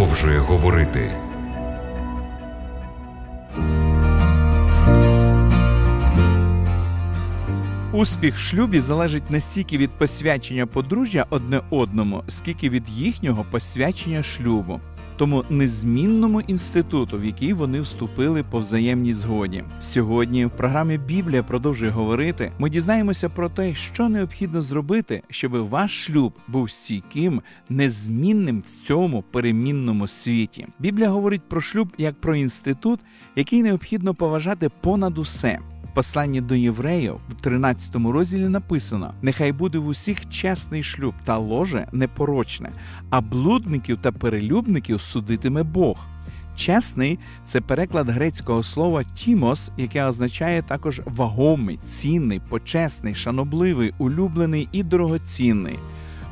продовжує говорити. Успіх в шлюбі залежить не стільки від посвячення подружжя одне одному, скільки від їхнього посвячення шлюбу, тому незмінному інституту, в який вони вступили по взаємній згоді. Сьогодні в програмі Біблія продовжує говорити. Ми дізнаємося про те, що необхідно зробити, щоб ваш шлюб був стійким, незмінним в цьому перемінному світі. Біблія говорить про шлюб як про інститут, який необхідно поважати понад усе. Посланні до євреїв в 13 розділі написано: нехай буде в усіх чесний шлюб та ложе непорочне, а блудників та перелюбників судитиме Бог. Чесний це переклад грецького слова тімос, яке означає також вагомий, цінний, почесний, шанобливий, улюблений і дорогоцінний.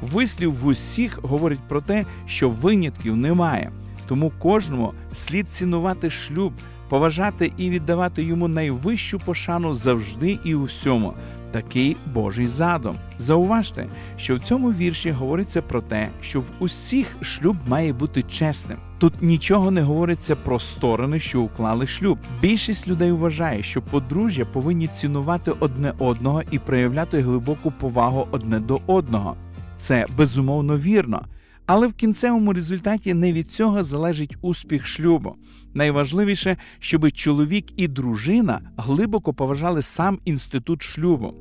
Вислів в усіх говорить про те, що винятків немає, тому кожному слід цінувати шлюб поважати і віддавати йому найвищу пошану завжди і усьому. Такий Божий задум. Зауважте, що в цьому вірші говориться про те, що в усіх шлюб має бути чесним. Тут нічого не говориться про сторони, що уклали шлюб. Більшість людей вважає, що подружжя повинні цінувати одне одного і проявляти глибоку повагу одне до одного. Це безумовно вірно. Але в кінцевому результаті не від цього залежить успіх шлюбу. Найважливіше, щоб чоловік і дружина глибоко поважали сам інститут шлюбу.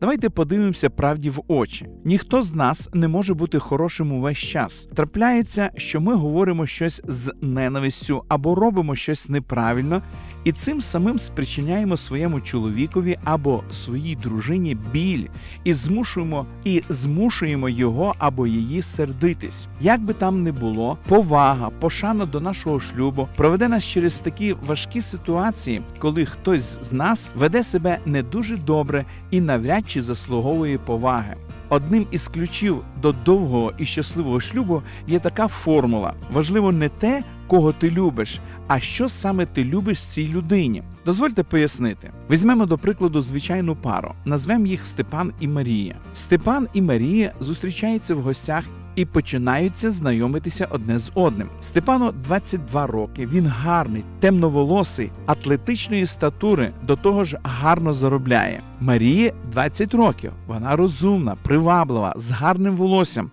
Давайте подивимося правді в очі. Ніхто з нас не може бути хорошим увесь час. Трапляється, що ми говоримо щось з ненавистю або робимо щось неправильно, і цим самим спричиняємо своєму чоловікові або своїй дружині біль і змушуємо і змушуємо його або її сердитись. Як би там не було, повага, пошана до нашого шлюбу проведе нас через такі важкі ситуації, коли хтось з нас веде себе не дуже добре і навряд чи заслуговує поваги. Одним із ключів до довгого і щасливого шлюбу є така формула: важливо не те, кого ти любиш, а що саме ти любиш цій людині. Дозвольте пояснити. Візьмемо до прикладу звичайну пару, назвемо їх Степан і Марія. Степан і Марія зустрічаються в гостях і починаються знайомитися одне з одним. Степану 22 роки. Він гарний, темноволосий, атлетичної статури, до того ж гарно заробляє. Марії 20 років. Вона розумна, приваблива, з гарним волоссям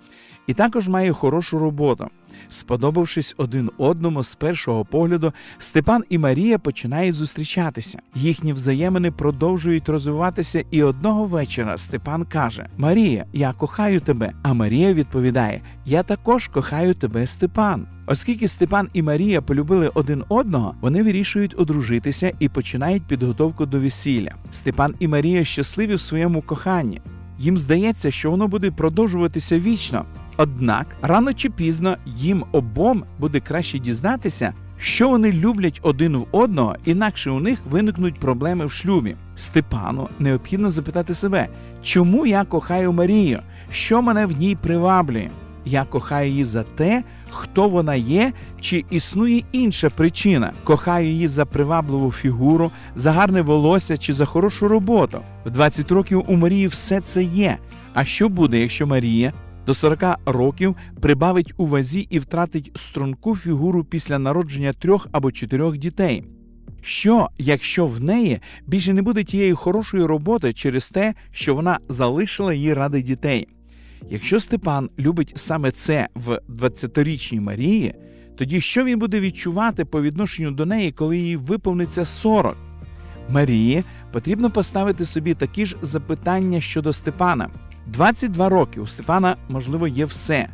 і також має хорошу роботу. Сподобавшись один одному з першого погляду, Степан і Марія починають зустрічатися. Їхні взаємини продовжують розвиватися, і одного вечора Степан каже: Марія, я кохаю тебе. А Марія відповідає: Я також кохаю тебе, Степан. Оскільки Степан і Марія полюбили один одного, вони вирішують одружитися і починають підготовку до весілля. Степан і Марія щасливі в своєму коханні. Їм здається, що воно буде продовжуватися вічно. Однак рано чи пізно їм обом буде краще дізнатися, що вони люблять один в одного, інакше у них виникнуть проблеми в шлюбі. Степану необхідно запитати себе, чому я кохаю Марію, що мене в ній приваблює. Я кохаю її за те, хто вона є, чи існує інша причина. Кохаю її за привабливу фігуру, за гарне волосся чи за хорошу роботу. В 20 років у Марії все це є. А що буде, якщо Марія до 40 років прибавить у вазі і втратить струнку фігуру після народження трьох або чотирьох дітей? Що, якщо в неї більше не буде тієї хорошої роботи через те, що вона залишила її ради дітей? Якщо Степан любить саме це в 20-річній Марії, тоді що він буде відчувати по відношенню до неї, коли їй виповниться 40? Марії потрібно поставити собі такі ж запитання щодо Степана. 22 роки у Степана, можливо, є все.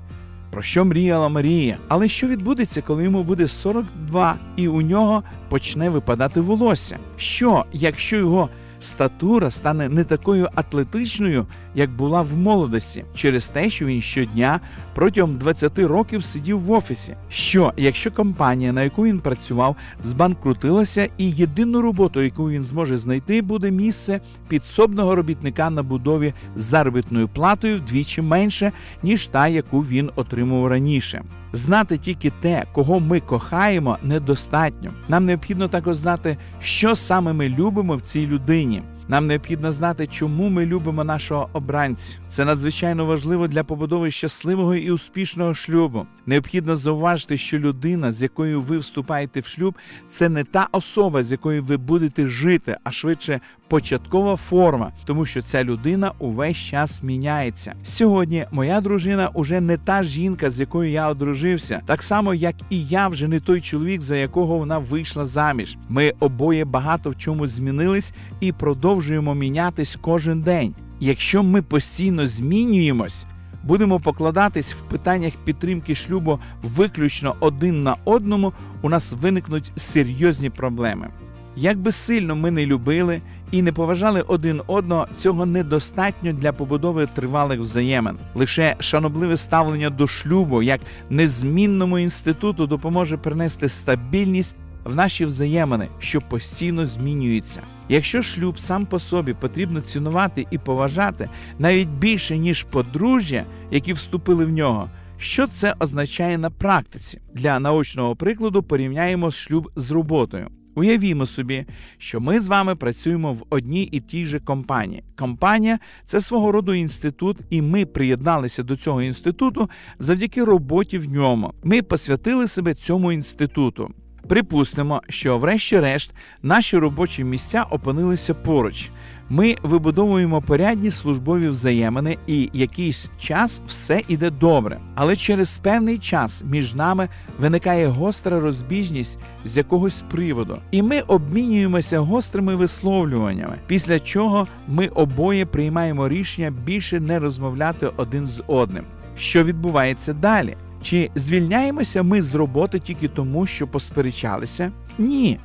Про що мріяла Марія? Але що відбудеться, коли йому буде 42 і у нього почне випадати волосся? Що, якщо його статура стане не такою атлетичною, як була в молодості, через те, що він щодня протягом 20 років сидів в офісі. Що, якщо компанія, на яку він працював, збанкрутилася, і єдину роботу, яку він зможе знайти, буде місце підсобного робітника на будові з заробітною платою вдвічі менше, ніж та, яку він отримував раніше. Знати тільки те, кого ми кохаємо, недостатньо. Нам необхідно також знати, що саме ми любимо в цій людині. Нам необхідно знати, чому ми любимо нашого обранця. Це надзвичайно важливо для побудови щасливого і успішного шлюбу. Необхідно зауважити, що людина, з якою ви вступаєте в шлюб, це не та особа, з якою ви будете жити, а швидше початкова форма, тому що ця людина увесь час міняється. Сьогодні моя дружина уже не та жінка, з якою я одружився, так само як і я вже не той чоловік, за якого вона вийшла заміж. Ми обоє багато в чому змінились і продовжуємо мінятись кожен день. Якщо ми постійно змінюємось, будемо покладатись в питаннях підтримки шлюбу виключно один на одному, у нас виникнуть серйозні проблеми. Як би сильно ми не любили і не поважали один одного, цього недостатньо для побудови тривалих взаємин. Лише шанобливе ставлення до шлюбу як незмінному інституту допоможе принести стабільність в наші взаємини, що постійно змінюються. Якщо шлюб сам по собі потрібно цінувати і поважати навіть більше ніж подружжя, які вступили в нього. Що це означає на практиці? Для наочного прикладу порівняємо шлюб з роботою. Уявімо собі, що ми з вами працюємо в одній і тій же компанії. Компанія це свого роду інститут, і ми приєдналися до цього інституту завдяки роботі в ньому. Ми посвятили себе цьому інституту. Припустимо, що, врешті-решт, наші робочі місця опинилися поруч. Ми вибудовуємо порядні службові взаємини, і якийсь час все іде добре. Але через певний час між нами виникає гостра розбіжність з якогось приводу, і ми обмінюємося гострими висловлюваннями. Після чого ми обоє приймаємо рішення більше не розмовляти один з одним. Що відбувається далі? Чи звільняємося ми з роботи тільки тому, що посперечалися? Ні.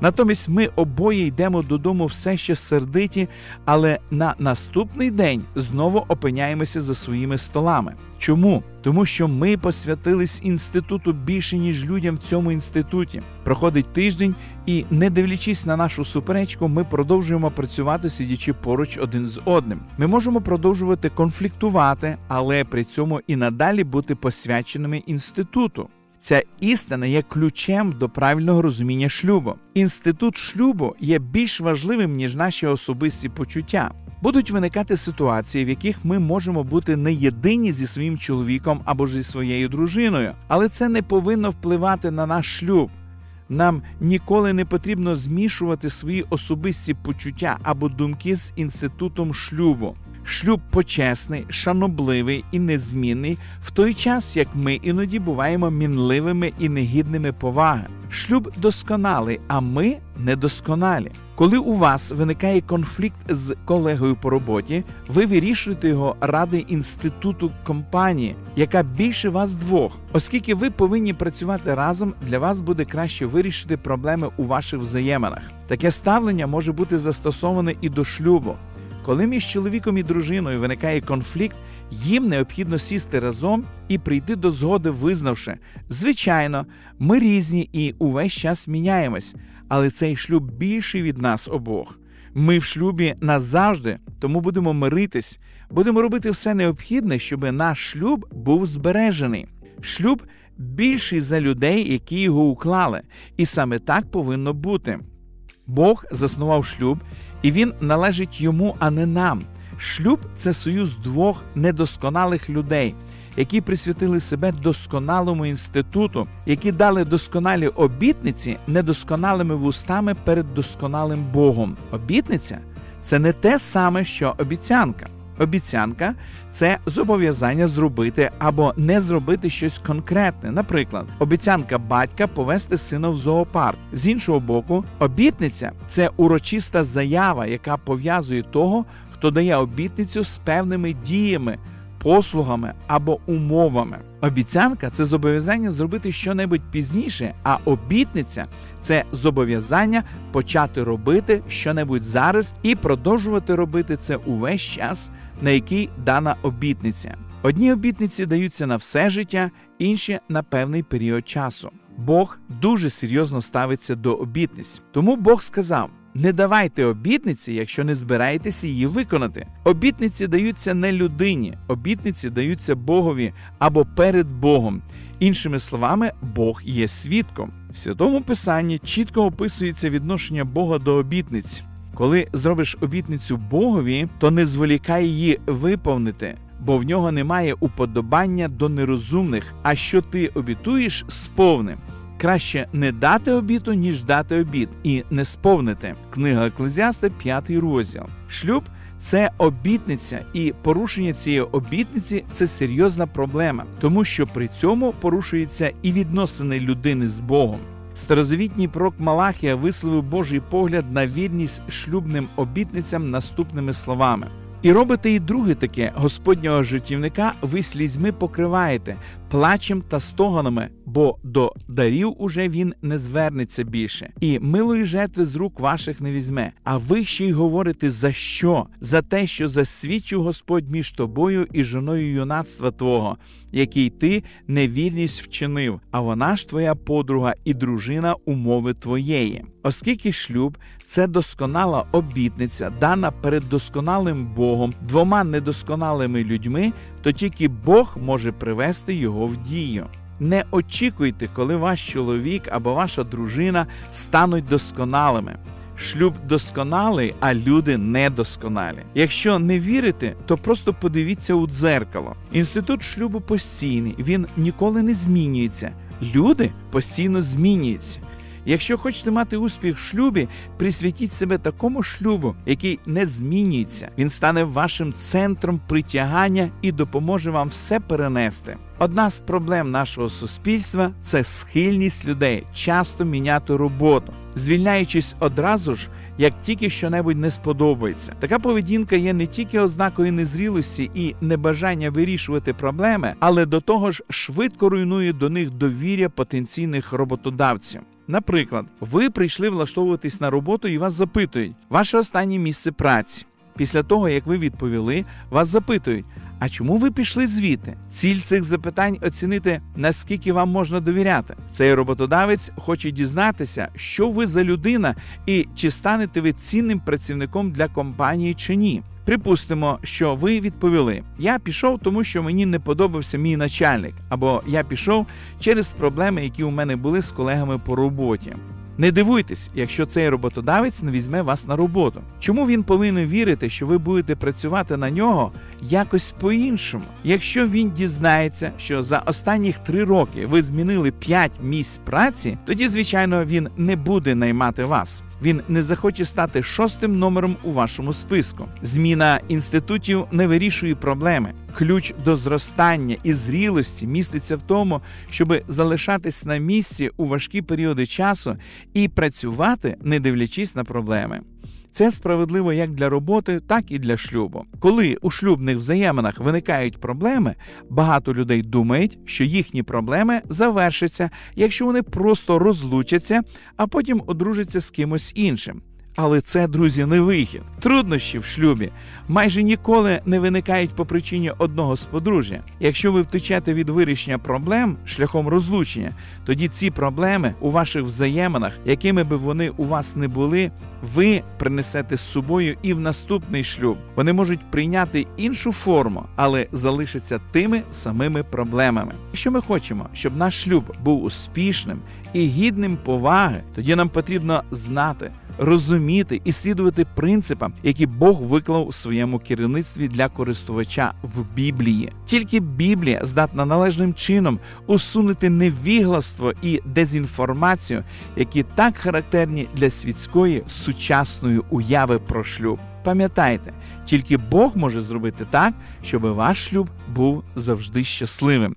Натомість ми обоє йдемо додому все ще сердиті, але на наступний день знову опиняємося за своїми столами. Чому? Тому що ми посвятились інституту більше, ніж людям в цьому інституті. Проходить тиждень, і, не дивлячись на нашу суперечку, ми продовжуємо працювати, сидячи поруч один з одним. Ми можемо продовжувати конфліктувати, але при цьому і надалі бути посвяченими інституту. Ця істина є ключем до правильного розуміння шлюбу. Інститут шлюбу є більш важливим ніж наші особисті почуття. Будуть виникати ситуації, в яких ми можемо бути не єдині зі своїм чоловіком або ж зі своєю дружиною, але це не повинно впливати на наш шлюб. Нам ніколи не потрібно змішувати свої особисті почуття або думки з інститутом шлюбу. Шлюб почесний, шанобливий і незмінний, в той час як ми іноді буваємо мінливими і негідними поваги. Шлюб досконалий, а ми недосконалі. Коли у вас виникає конфлікт з колегою по роботі, ви вирішуєте його ради інституту компанії, яка більше вас двох, оскільки ви повинні працювати разом, для вас буде краще вирішити проблеми у ваших взаєминах. Таке ставлення може бути застосоване і до шлюбу. Коли між чоловіком і дружиною виникає конфлікт, їм необхідно сісти разом і прийти до згоди, визнавши, звичайно, ми різні і увесь час міняємось, але цей шлюб більший від нас обох. Ми в шлюбі назавжди, тому будемо миритись, будемо робити все необхідне, щоб наш шлюб був збережений. Шлюб більший за людей, які його уклали, і саме так повинно бути. Бог заснував шлюб, і він належить йому, а не нам. Шлюб це союз двох недосконалих людей, які присвятили себе досконалому інституту, які дали досконалі обітниці недосконалими вустами перед досконалим Богом. Обітниця це не те саме, що обіцянка. Обіцянка це зобов'язання зробити або не зробити щось конкретне. Наприклад, обіцянка батька повести сина в зоопарк. З іншого боку, обітниця це урочиста заява, яка пов'язує того, хто дає обітницю з певними діями, послугами або умовами. Обіцянка це зобов'язання зробити щонебудь пізніше, а обітниця це зобов'язання почати робити щонебудь зараз і продовжувати робити це увесь час, на який дана обітниця. Одні обітниці даються на все життя, інші на певний період часу. Бог дуже серйозно ставиться до обітниць. Тому Бог сказав: не давайте обітниці, якщо не збираєтеся її виконати. Обітниці даються не людині, обітниці даються Богові або перед Богом. Іншими словами, Бог є свідком. В святому писанні чітко описується відношення Бога до обітниць. Коли зробиш обітницю Богові, то не зволікай її виповнити. бо в нього немає уподобання до нерозумних. А що ти обітуєш, сповни. Краще не дати обіту, ніж дати обід, і не сповнити. Книга Еклезіаста, 5 розділ. Шлюб це обітниця, і порушення цієї обітниці це серйозна проблема, тому що при цьому порушуються і відносини людини з Богом. Старозавітній пророк Малахія висловив Божий погляд на вірність шлюбним обітницям наступними словами. І робите і друге таке Господнього життівника ви слізьми покриваєте, плачем та стоганами, бо до дарів уже він не звернеться більше, і милої жетви з рук ваших не візьме. А ви ще й говорите за що? За те, що засвідчив Господь між тобою і жоною юнацтва твого, який ти невірність вчинив, а вона ж твоя подруга і дружина умови твоєї. Оскільки шлюб це досконала обітниця, дана перед досконалим Богом двома недосконалими людьми, то тільки Бог може привести його в дію. Не очікуйте, коли ваш чоловік або ваша дружина стануть досконалими. Шлюб досконалий, а люди недосконалі. Якщо не вірите, то просто подивіться у дзеркало. Інститут шлюбу постійний, він ніколи не змінюється. Люди постійно змінюються. Якщо хочете мати успіх в шлюбі, присвятіть себе такому шлюбу, який не змінюється. Він стане вашим центром притягання і допоможе вам все перенести. Одна з проблем нашого суспільства це схильність людей часто міняти роботу, звільняючись одразу ж. Як тільки щонебудь не сподобається, така поведінка є не тільки ознакою незрілості і небажання вирішувати проблеми, але до того ж швидко руйнує до них довір'я потенційних роботодавців. Наприклад, ви прийшли влаштовуватись на роботу і вас запитують, ваше останнє місце праці. Після того, як ви відповіли, вас запитують, а чому ви пішли звідти? Ціль цих запитань оцінити, наскільки вам можна довіряти. Цей роботодавець хоче дізнатися, що ви за людина і чи станете ви цінним працівником для компанії чи ні. Припустимо, що ви відповіли: я пішов, тому що мені не подобався мій начальник, або я пішов через проблеми, які у мене були з колегами по роботі. Не дивуйтесь, якщо цей роботодавець не візьме вас на роботу. Чому він повинен вірити, що ви будете працювати на нього якось по-іншому? Якщо він дізнається, що за останніх три роки ви змінили п'ять місць праці, тоді, звичайно, він не буде наймати вас. Він не захоче стати шостим номером у вашому списку. Зміна інститутів не вирішує проблеми. Ключ до зростання і зрілості міститься в тому, щоб залишатись на місці у важкі періоди часу і працювати, не дивлячись на проблеми. Це справедливо як для роботи, так і для шлюбу. Коли у шлюбних взаєминах виникають проблеми, багато людей думають, що їхні проблеми завершаться, якщо вони просто розлучаться, а потім одружаться з кимось іншим. Але це, друзі, не вихід. Труднощі в шлюбі майже ніколи не виникають по причині одного з подружжя. Якщо ви втечете від вирішення проблем шляхом розлучення, тоді ці проблеми у ваших взаєминах, якими би вони у вас не були, ви принесете з собою і в наступний шлюб. Вони можуть прийняти іншу форму, але залишаться тими самими проблемами. Якщо ми хочемо, щоб наш шлюб був успішним і гідним поваги, тоді нам потрібно знати розуміти і слідувати принципам, які Бог виклав у своєму керівництві для користувача в Біблії. Тільки Біблія здатна належним чином усунути невігластво і дезінформацію, які так характерні для світської сучасної уяви про шлюб. Пам'ятайте, тільки Бог може зробити так, щоб ваш шлюб був завжди щасливим.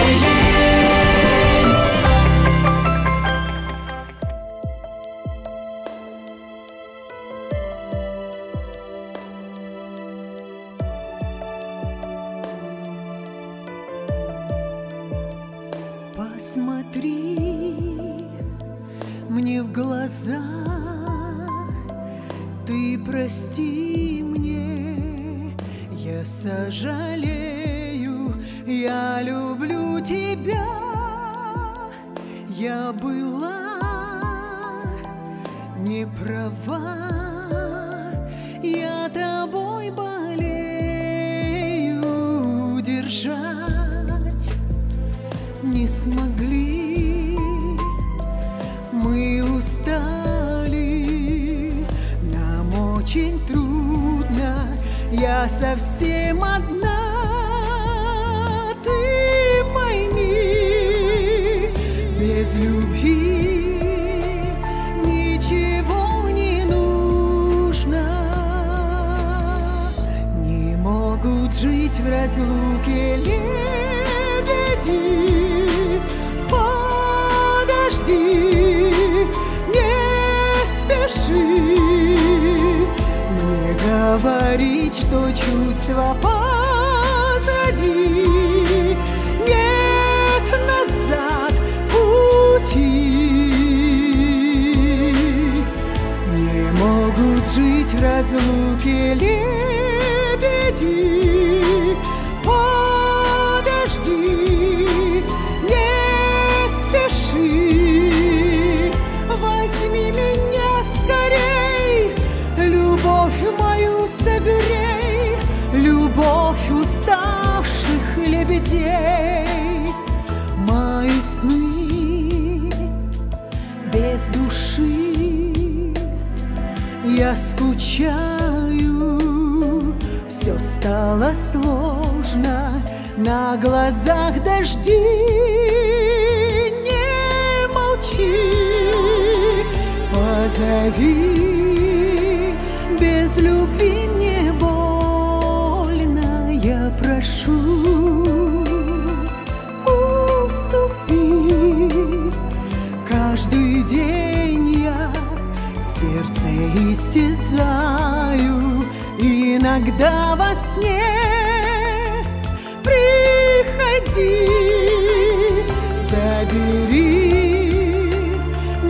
Я люблю тебя. Я была не права, я тобой болею держать не смогли. Мы устали, нам очень трудно, я совсем одна. Жить в разлуке лебеди. Подожди, не спеши, не говорить, что чувства позади. Нет назад пути. Не могут жить в разлуке лебеди. Сложно, на глазах дожди. Не молчи, позови, без любви мне больно, я прошу, уступи. Каждый день я сердце истязаю, иногда во сне приходи, забери,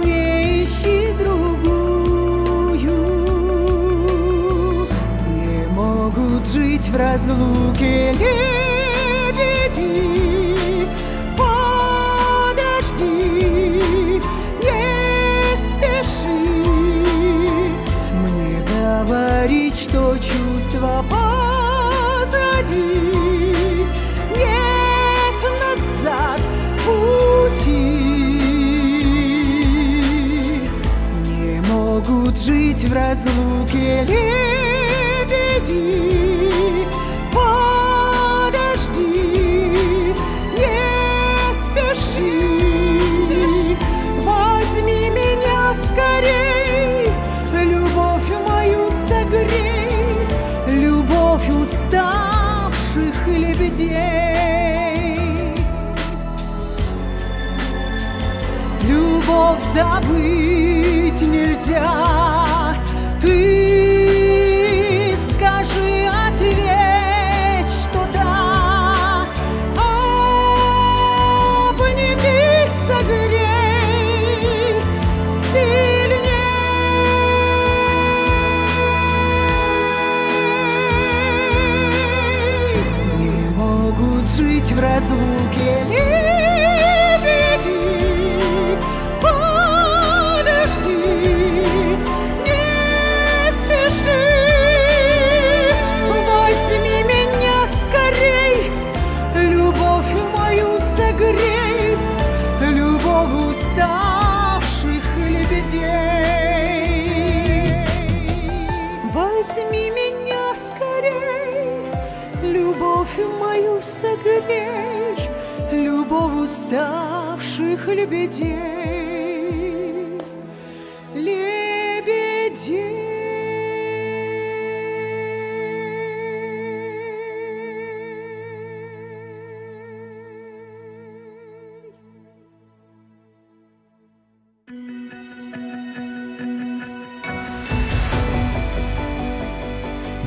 не ищи другую, не могут жить в разлуке лебеди. Забыть нельзя. Ты скажи, ответь, что да. Обними, согрей сильней. Не могут жить в разлуке лебеди. Лебедей.